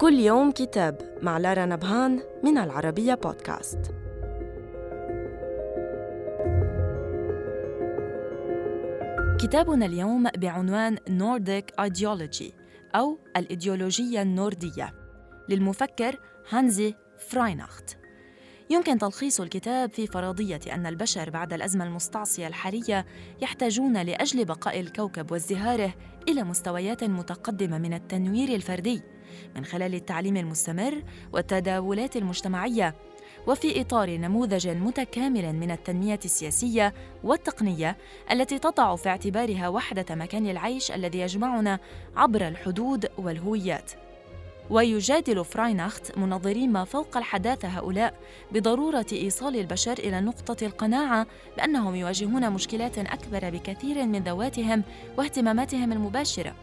كل يوم كتاب مع لارا نبهان من العربية بودكاست. كتابنا اليوم بعنوان نورديك ايديولوجي أو الإيديولوجية النوردية. للمفكر هانزي فرايناخت. يمكن تلخيص الكتاب في فرضية أن البشر بعد الأزمة المستعصية الحالية يحتاجون لأجل بقاء الكوكب وازدهاره إلى مستويات متقدمة من التنوير الفردي من خلال التعليم المستمر والتداولات المجتمعية وفي إطار نموذج متكامل من التنمية السياسية والتقنية التي تضع في اعتبارها وحدة مكان العيش الذي يجمعنا عبر الحدود والهويات. ويجادل فرايناخت منظرين ما فوق الحداثة هؤلاء بضرورة إيصال البشر إلى نقطة القناعة بأنهم يواجهون مشكلات أكبر بكثير من ذواتهم واهتماماتهم المباشرة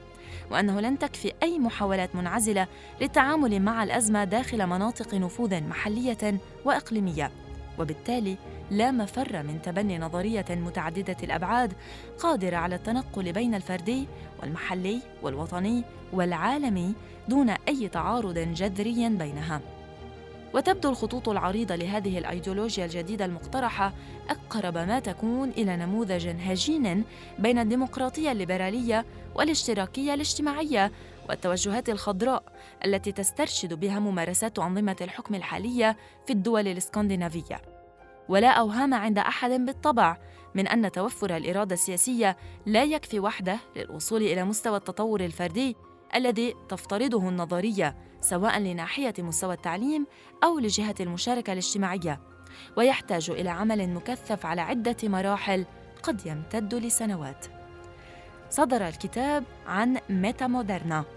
وأنه لن تكفي أي محاولات منعزلة للتعامل مع الأزمة داخل مناطق نفوذ محلية وإقليمية. وبالتالي لا مفر من تبني نظرية متعددة الأبعاد قادرة على التنقل بين الفردي والمحلي والوطني والعالمي دون أي تعارض جذري بينها. وتبدو الخطوط العريضة لهذه الأيديولوجيا الجديدة المقترحة أقرب ما تكون إلى نموذج هجين بين الديمقراطية الليبرالية والاشتراكية الاجتماعية والتوجهات الخضراء التي تسترشد بها ممارسات أنظمة الحكم الحالية في الدول الإسكندنافية. ولا أوهام عند أحد بالطبع من أن توفر الإرادة السياسية لا يكفي وحده للوصول إلى مستوى التطور الفردي الذي تفترضه النظرية سواء لناحية مستوى التعليم أو لجهة المشاركة الاجتماعية. ويحتاج إلى عمل مكثف على عدة مراحل قد يمتد لسنوات. صدر الكتاب عن ميتا مودرنا.